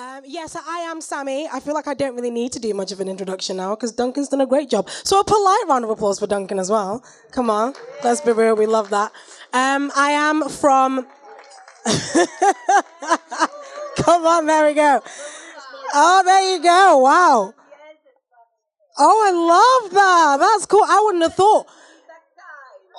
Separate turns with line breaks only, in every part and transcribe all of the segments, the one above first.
Um, yes, I am Sammy. I feel like I don't really need to do much of an introduction now because Duncan's done a great job. So a polite round of applause for Duncan as well. Come on, let's be real. We love that. Um, I am from. Come on, there we go. Oh, there you go. Wow. Oh, I love that. That's cool. I wouldn't have thought.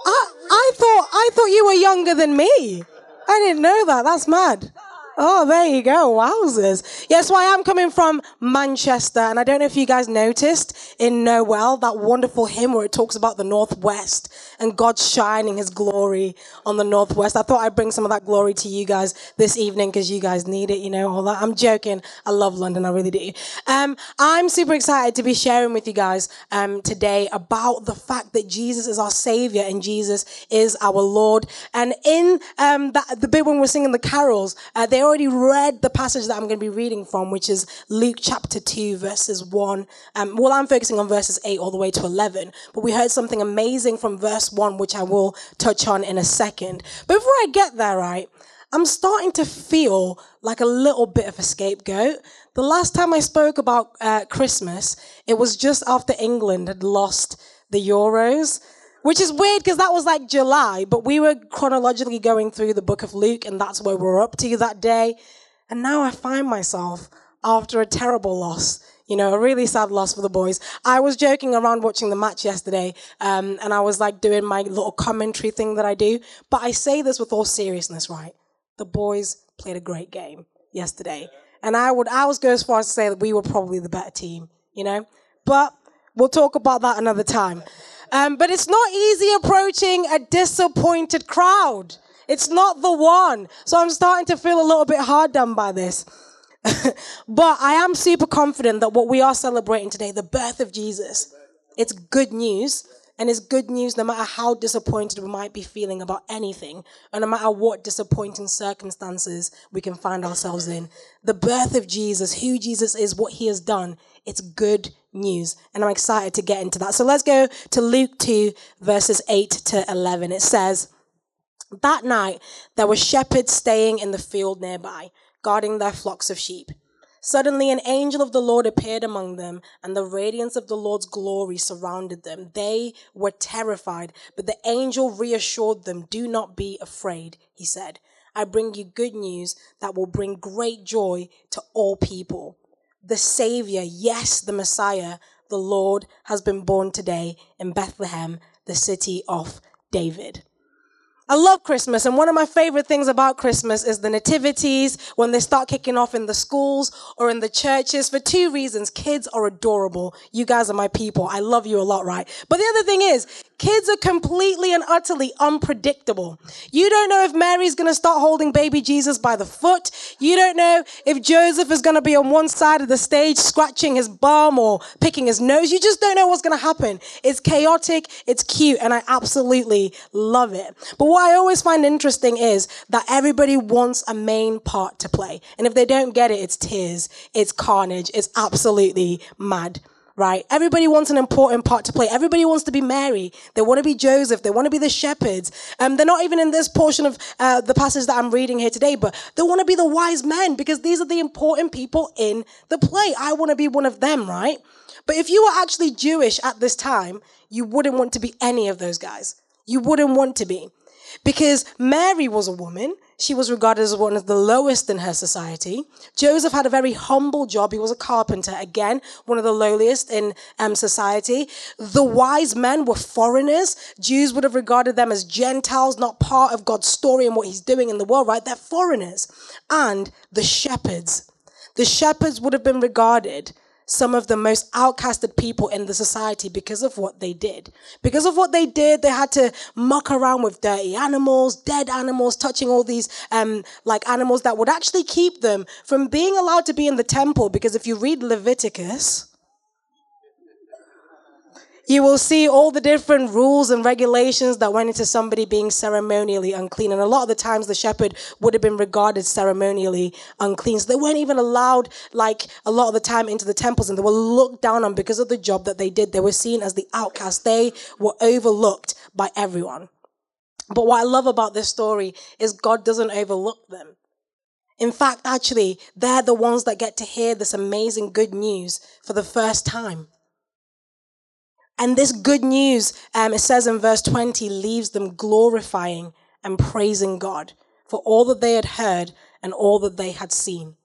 I, I thought I thought you were younger than me. I didn't know that. That's mad. Oh, there you go. Wowzers. Yes, well, I am coming from Manchester, and I don't know if you guys noticed in Noel, that wonderful hymn where it talks about the Northwest and God shining his glory on the Northwest. I thought I'd bring some of that glory to you guys this evening because you guys need it, you know, all that. I'm joking. I love London. I really do. Um, I'm super excited to be sharing with you guys um, today about the fact that Jesus is our Savior and Jesus is our Lord. And in um, that, the bit when we're singing the carols, uh, they already read the passage that I'm going to be reading from, which is Luke chapter 2, verses 1. Um, well, I'm focusing on verses 8 all the way to 11, but we heard something amazing from verse 1, which I will touch on in a second. But before I get there, right, I'm starting to feel like a little bit of a scapegoat. The last time I spoke about uh, Christmas, it was just after England had lost the Euros. Which is weird because that was like July, but we were chronologically going through the book of Luke and that's where we're up to that day. And now I find myself after a terrible loss, you know, a really sad loss for the boys. I was joking around watching the match yesterday, um, and I was like doing my little commentary thing that I do. But I say this with all seriousness, right? The boys played a great game yesterday. And I would, I was go as far as to say that we were probably the better team, you know? But we'll talk about that another time. Um, but it's not easy approaching a disappointed crowd. It's not the one. So I'm starting to feel a little bit hard done by this. but I am super confident that what we are celebrating today, the birth of Jesus, it's good news. And it's good news no matter how disappointed we might be feeling about anything, and no matter what disappointing circumstances we can find ourselves in. The birth of Jesus, who Jesus is, what he has done, it's good news. And I'm excited to get into that. So let's go to Luke 2, verses 8 to 11. It says, That night there were shepherds staying in the field nearby, guarding their flocks of sheep. Suddenly, an angel of the Lord appeared among them, and the radiance of the Lord's glory surrounded them. They were terrified, but the angel reassured them, Do not be afraid, he said. I bring you good news that will bring great joy to all people the Savior, yes, the Messiah, the Lord, has been born today in Bethlehem, the city of David. I love Christmas, and one of my favorite things about Christmas is the nativities when they start kicking off in the schools or in the churches for two reasons. Kids are adorable. You guys are my people. I love you a lot, right? But the other thing is, kids are completely and utterly unpredictable. You don't know if Mary's gonna start holding baby Jesus by the foot. You don't know if Joseph is gonna be on one side of the stage scratching his bum or picking his nose. You just don't know what's gonna happen. It's chaotic, it's cute, and I absolutely love it. But what I always find interesting is that everybody wants a main part to play. And if they don't get it, it's tears, it's carnage, it's absolutely mad. Right? Everybody wants an important part to play. Everybody wants to be Mary. They want to be Joseph. They want to be the shepherds. Um, they're not even in this portion of uh, the passage that I'm reading here today, but they want to be the wise men because these are the important people in the play. I want to be one of them, right? But if you were actually Jewish at this time, you wouldn't want to be any of those guys. You wouldn't want to be. Because Mary was a woman, she was regarded as one of the lowest in her society. Joseph had a very humble job. He was a carpenter, again, one of the lowliest in um, society. The wise men were foreigners. Jews would have regarded them as Gentiles, not part of God's story and what he's doing in the world, right? They're foreigners. And the shepherds. The shepherds would have been regarded some of the most outcasted people in the society because of what they did. Because of what they did, they had to muck around with dirty animals, dead animals, touching all these um, like animals that would actually keep them from being allowed to be in the temple. Because if you read Leviticus, you will see all the different rules and regulations that went into somebody being ceremonially unclean. And a lot of the times the shepherd would have been regarded ceremonially unclean. So they weren't even allowed, like, a lot of the time into the temples and they were looked down on because of the job that they did. They were seen as the outcast. They were overlooked by everyone. But what I love about this story is God doesn't overlook them. In fact, actually, they're the ones that get to hear this amazing good news for the first time. And this good news, um, it says in verse 20, leaves them glorifying and praising God for all that they had heard and all that they had seen.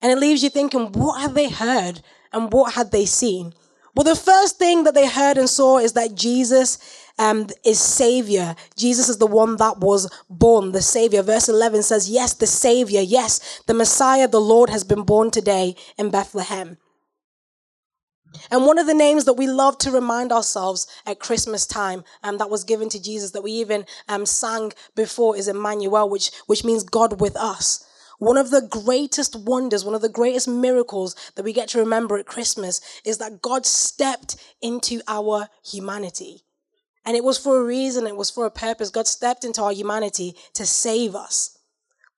And it leaves you thinking, what have they heard and what had they seen? Well, the first thing that they heard and saw is that Jesus um, is Savior. Jesus is the one that was born, the Savior. Verse 11 says, Yes, the Savior, yes, the Messiah, the Lord has been born today in Bethlehem. And one of the names that we love to remind ourselves at Christmas time, um, that was given to Jesus, that we even um, sang before, is Emmanuel, which which means God with us. One of the greatest wonders, one of the greatest miracles that we get to remember at Christmas is that God stepped into our humanity. And it was for a reason, it was for a purpose. God stepped into our humanity to save us.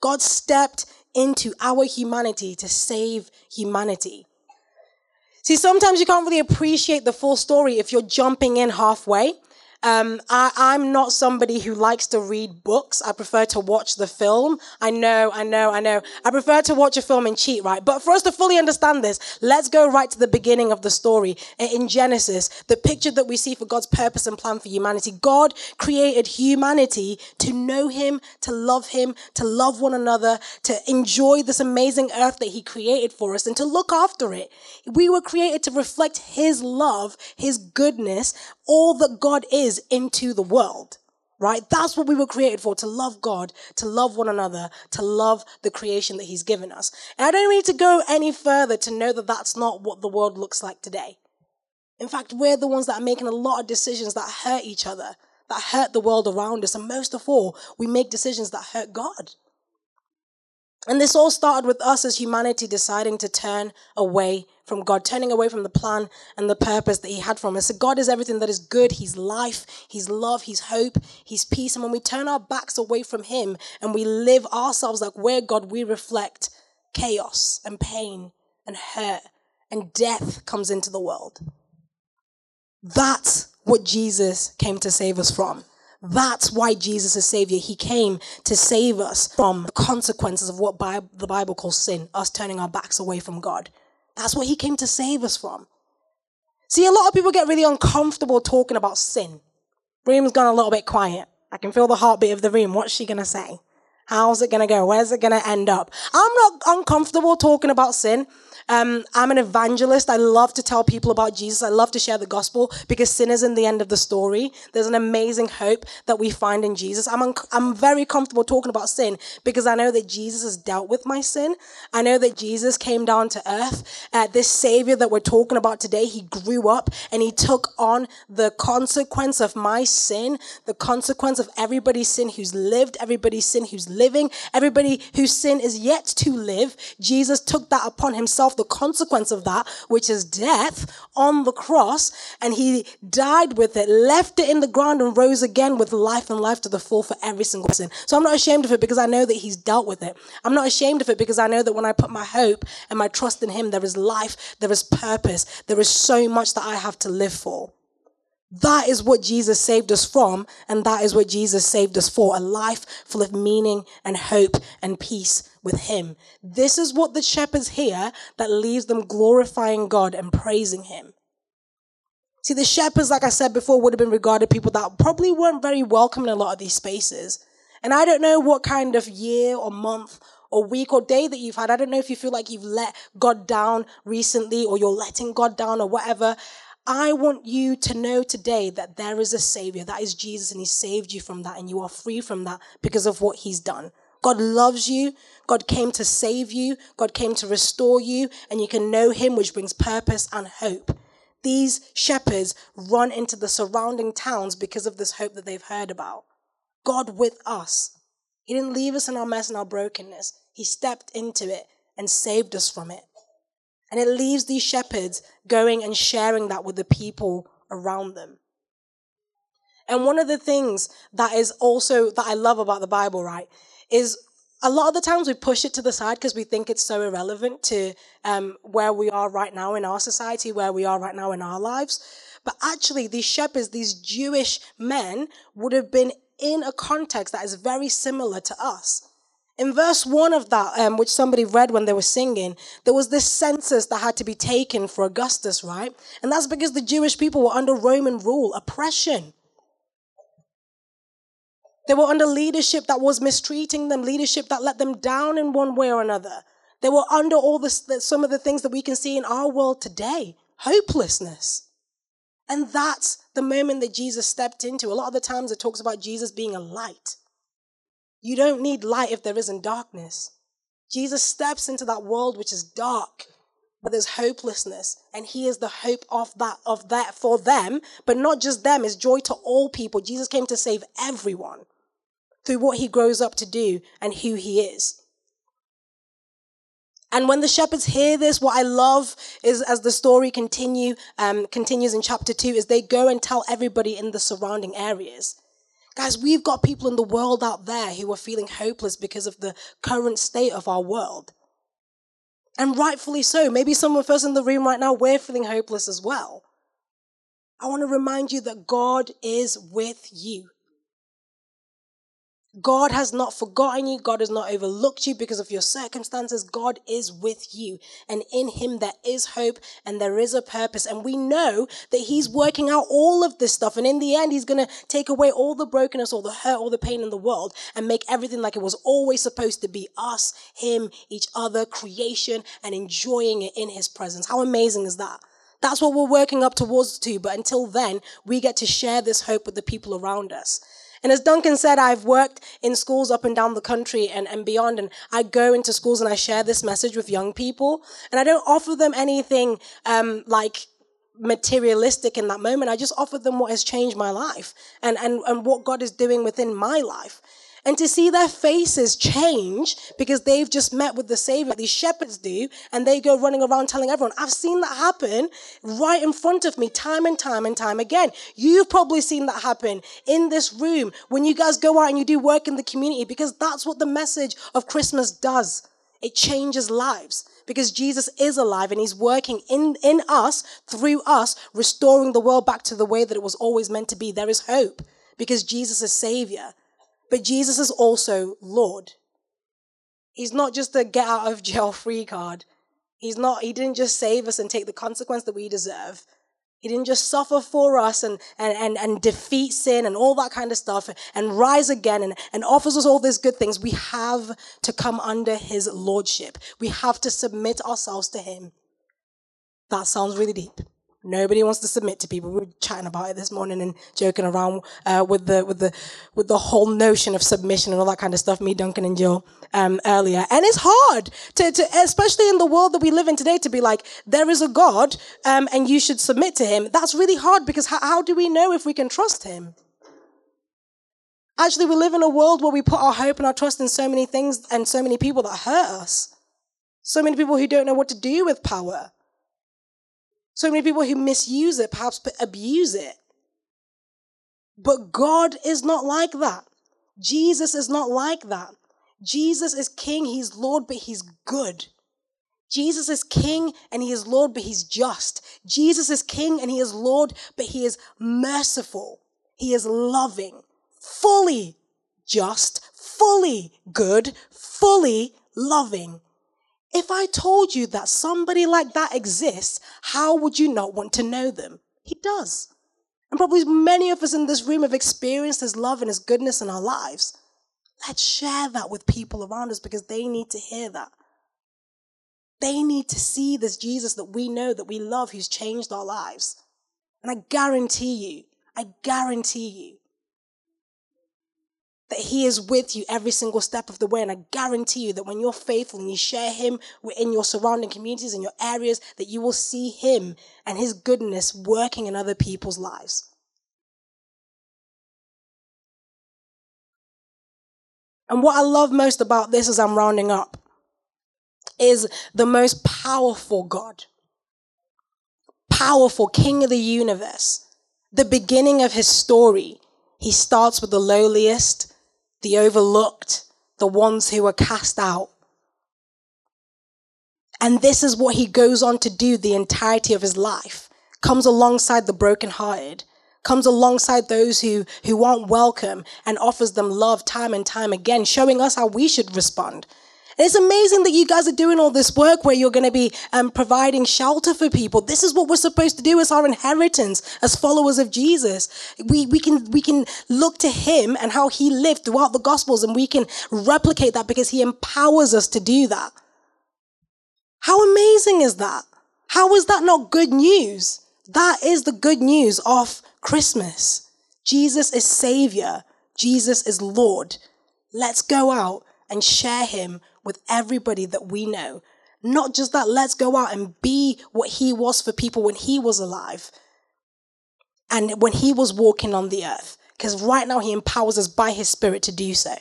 God stepped into our humanity to save humanity. See, sometimes you can't really appreciate the full story if you're jumping in halfway. Um, I, am not somebody who likes to read books. I prefer to watch the film. I know, I know, I know. I prefer to watch a film and cheat, right? But for us to fully understand this, let's go right to the beginning of the story. In Genesis, the picture that we see for God's purpose and plan for humanity. God created humanity to know Him, to love Him, to love one another, to enjoy this amazing earth that He created for us, and to look after it. We were created to reflect His love, His goodness, all that God is into the world. Right? That's what we were created for, to love God, to love one another, to love the creation that He's given us. And I don't need to go any further to know that that's not what the world looks like today. In fact, we're the ones that are making a lot of decisions that hurt each other, that hurt the world around us. And most of all, we make decisions that hurt God. And this all started with us as humanity deciding to turn away from God, turning away from the plan and the purpose that He had for us. So God is everything that is good. He's life, He's love, He's hope, He's peace. And when we turn our backs away from Him and we live ourselves like we're God, we reflect chaos and pain and hurt and death comes into the world. That's what Jesus came to save us from. That's why Jesus is Savior. He came to save us from the consequences of what the Bible calls sin, us turning our backs away from God. That's what He came to save us from. See, a lot of people get really uncomfortable talking about sin. Room's gone a little bit quiet. I can feel the heartbeat of the room. What's she going to say? How's it going to go? Where's it going to end up? I'm not uncomfortable talking about sin um, I'm an evangelist. I love to tell people about Jesus. I love to share the gospel because sin is in the end of the story. There's an amazing hope that we find in Jesus. I'm, un- I'm very comfortable talking about sin because I know that Jesus has dealt with my sin. I know that Jesus came down to earth. Uh, this savior that we're talking about today, he grew up and he took on the consequence of my sin, the consequence of everybody's sin who's lived, everybody's sin who's living, everybody whose sin is yet to live. Jesus took that upon himself the consequence of that, which is death on the cross. And he died with it, left it in the ground and rose again with life and life to the full for every single person. So I'm not ashamed of it because I know that he's dealt with it. I'm not ashamed of it because I know that when I put my hope and my trust in him, there is life, there is purpose, there is so much that I have to live for. That is what Jesus saved us from, and that is what Jesus saved us for a life full of meaning and hope and peace with Him. This is what the shepherds hear that leaves them glorifying God and praising Him. See, the shepherds, like I said before, would have been regarded people that probably weren't very welcome in a lot of these spaces. And I don't know what kind of year or month or week or day that you've had. I don't know if you feel like you've let God down recently or you're letting God down or whatever. I want you to know today that there is a Savior, that is Jesus, and He saved you from that, and you are free from that because of what He's done. God loves you. God came to save you. God came to restore you, and you can know Him, which brings purpose and hope. These shepherds run into the surrounding towns because of this hope that they've heard about. God with us. He didn't leave us in our mess and our brokenness. He stepped into it and saved us from it. And it leaves these shepherds going and sharing that with the people around them. And one of the things that is also that I love about the Bible, right, is a lot of the times we push it to the side because we think it's so irrelevant to um, where we are right now in our society, where we are right now in our lives. But actually, these shepherds, these Jewish men, would have been in a context that is very similar to us. In verse 1 of that, um, which somebody read when they were singing, there was this census that had to be taken for Augustus, right? And that's because the Jewish people were under Roman rule, oppression. They were under leadership that was mistreating them, leadership that let them down in one way or another. They were under all this, some of the things that we can see in our world today hopelessness. And that's the moment that Jesus stepped into. A lot of the times it talks about Jesus being a light. You don't need light if there isn't darkness. Jesus steps into that world which is dark, but there's hopelessness, and he is the hope of that of that for them, but not just them, it's joy to all people. Jesus came to save everyone through what he grows up to do and who he is. And when the shepherds hear this, what I love is as the story continue um, continues in chapter two, is they go and tell everybody in the surrounding areas. Guys, we've got people in the world out there who are feeling hopeless because of the current state of our world. And rightfully so. Maybe some of us in the room right now, we're feeling hopeless as well. I want to remind you that God is with you. God has not forgotten you. God has not overlooked you because of your circumstances. God is with you. And in Him there is hope and there is a purpose. And we know that He's working out all of this stuff. And in the end, He's going to take away all the brokenness, all the hurt, all the pain in the world and make everything like it was always supposed to be us, Him, each other, creation, and enjoying it in His presence. How amazing is that? That's what we're working up towards to. But until then, we get to share this hope with the people around us. And as Duncan said, I've worked in schools up and down the country and, and beyond. And I go into schools and I share this message with young people. And I don't offer them anything um, like materialistic in that moment. I just offer them what has changed my life and, and, and what God is doing within my life and to see their faces change because they've just met with the Savior, these shepherds do, and they go running around telling everyone. I've seen that happen right in front of me time and time and time again. You've probably seen that happen in this room when you guys go out and you do work in the community because that's what the message of Christmas does. It changes lives because Jesus is alive and he's working in, in us, through us, restoring the world back to the way that it was always meant to be. There is hope because Jesus is Savior. But Jesus is also Lord. He's not just a get out of jail free card. He's not, he didn't just save us and take the consequence that we deserve. He didn't just suffer for us and, and, and, and defeat sin and all that kind of stuff and rise again and, and offers us all these good things. We have to come under his lordship. We have to submit ourselves to him. That sounds really deep. Nobody wants to submit to people. We were chatting about it this morning and joking around uh, with the with the with the whole notion of submission and all that kind of stuff. Me, Duncan, and Jill um, earlier, and it's hard to, to, especially in the world that we live in today, to be like, there is a God, um, and you should submit to Him. That's really hard because how, how do we know if we can trust Him? Actually, we live in a world where we put our hope and our trust in so many things and so many people that hurt us. So many people who don't know what to do with power. So many people who misuse it, perhaps abuse it. But God is not like that. Jesus is not like that. Jesus is king, he's Lord, but he's good. Jesus is king and he is Lord, but he's just. Jesus is king and he is Lord, but he is merciful. He is loving, fully just, fully good, fully loving. If I told you that somebody like that exists, how would you not want to know them? He does. And probably many of us in this room have experienced his love and his goodness in our lives. Let's share that with people around us because they need to hear that. They need to see this Jesus that we know, that we love, who's changed our lives. And I guarantee you, I guarantee you, that He is with you every single step of the way. And I guarantee you that when you're faithful and you share Him in your surrounding communities, and your areas, that you will see Him and His goodness working in other people's lives. And what I love most about this as I'm rounding up is the most powerful God, powerful King of the universe, the beginning of his story. He starts with the lowliest, the overlooked, the ones who are cast out. And this is what he goes on to do the entirety of his life, comes alongside the brokenhearted, comes alongside those who, who aren't welcome and offers them love time and time again, showing us how we should respond. It's amazing that you guys are doing all this work where you're going to be um, providing shelter for people. This is what we're supposed to do as our inheritance as followers of Jesus. We, we, can, we can look to him and how he lived throughout the gospels and we can replicate that because he empowers us to do that. How amazing is that? How is that not good news? That is the good news of Christmas. Jesus is Savior. Jesus is Lord. Let's go out and share Him with everybody that we know. Not just that, let's go out and be what He was for people when He was alive and when He was walking on the earth. Because right now He empowers us by His Spirit to do so.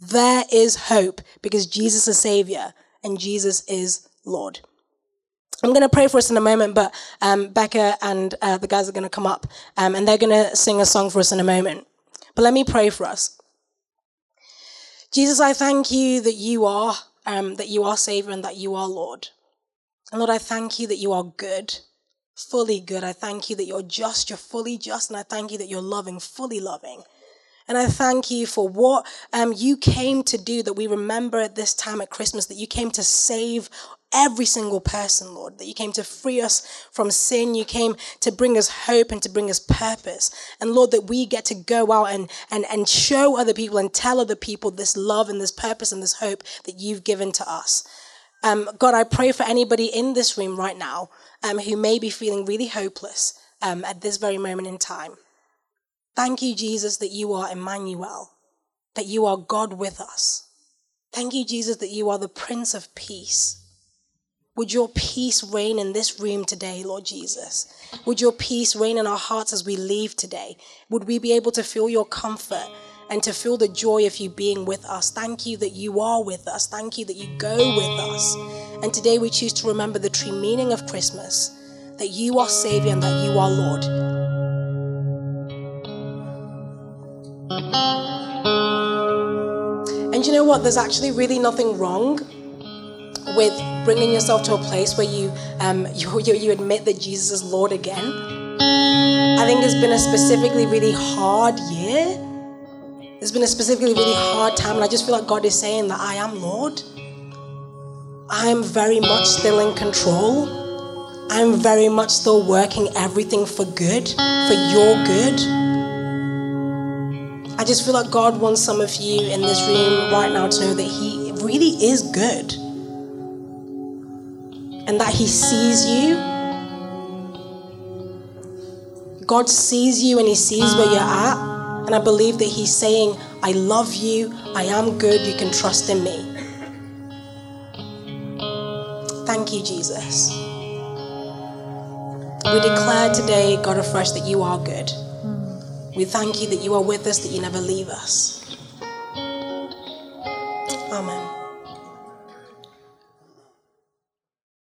There is hope because Jesus is Savior and Jesus is Lord. I'm going to pray for us in a moment, but um, Becca and uh, the guys are going to come up um, and they're going to sing a song for us in a moment. But let me pray for us. Jesus, I thank you that you are, um, that you are Savior and that you are Lord. And Lord, I thank you that you are good, fully good. I thank you that you're just, you're fully just, and I thank you that you're loving, fully loving. And I thank you for what um, you came to do that we remember at this time at Christmas, that you came to save every single person, Lord, that you came to free us from sin. You came to bring us hope and to bring us purpose. And Lord, that we get to go out and, and, and show other people and tell other people this love and this purpose and this hope that you've given to us. Um, God, I pray for anybody in this room right now um, who may be feeling really hopeless um, at this very moment in time. Thank you, Jesus, that you are Emmanuel, that you are God with us. Thank you, Jesus, that you are the Prince of Peace. Would your peace reign in this room today, Lord Jesus? Would your peace reign in our hearts as we leave today? Would we be able to feel your comfort and to feel the joy of you being with us? Thank you that you are with us. Thank you that you go with us. And today we choose to remember the true meaning of Christmas that you are Savior and that you are Lord. And you know what? There's actually really nothing wrong with bringing yourself to a place where you, um, you, you admit that Jesus is Lord again. I think it's been a specifically really hard year. It's been a specifically really hard time, and I just feel like God is saying that I am Lord. I am very much still in control. I'm very much still working everything for good, for your good. I just feel like God wants some of you in this room right now to know that He really is good and that He sees you. God sees you and He sees where you're at. And I believe that He's saying, I love you, I am good, you can trust in me. Thank you, Jesus. We declare today, God afresh, that you are good. We thank you that you are with us, that you never leave us. Amen.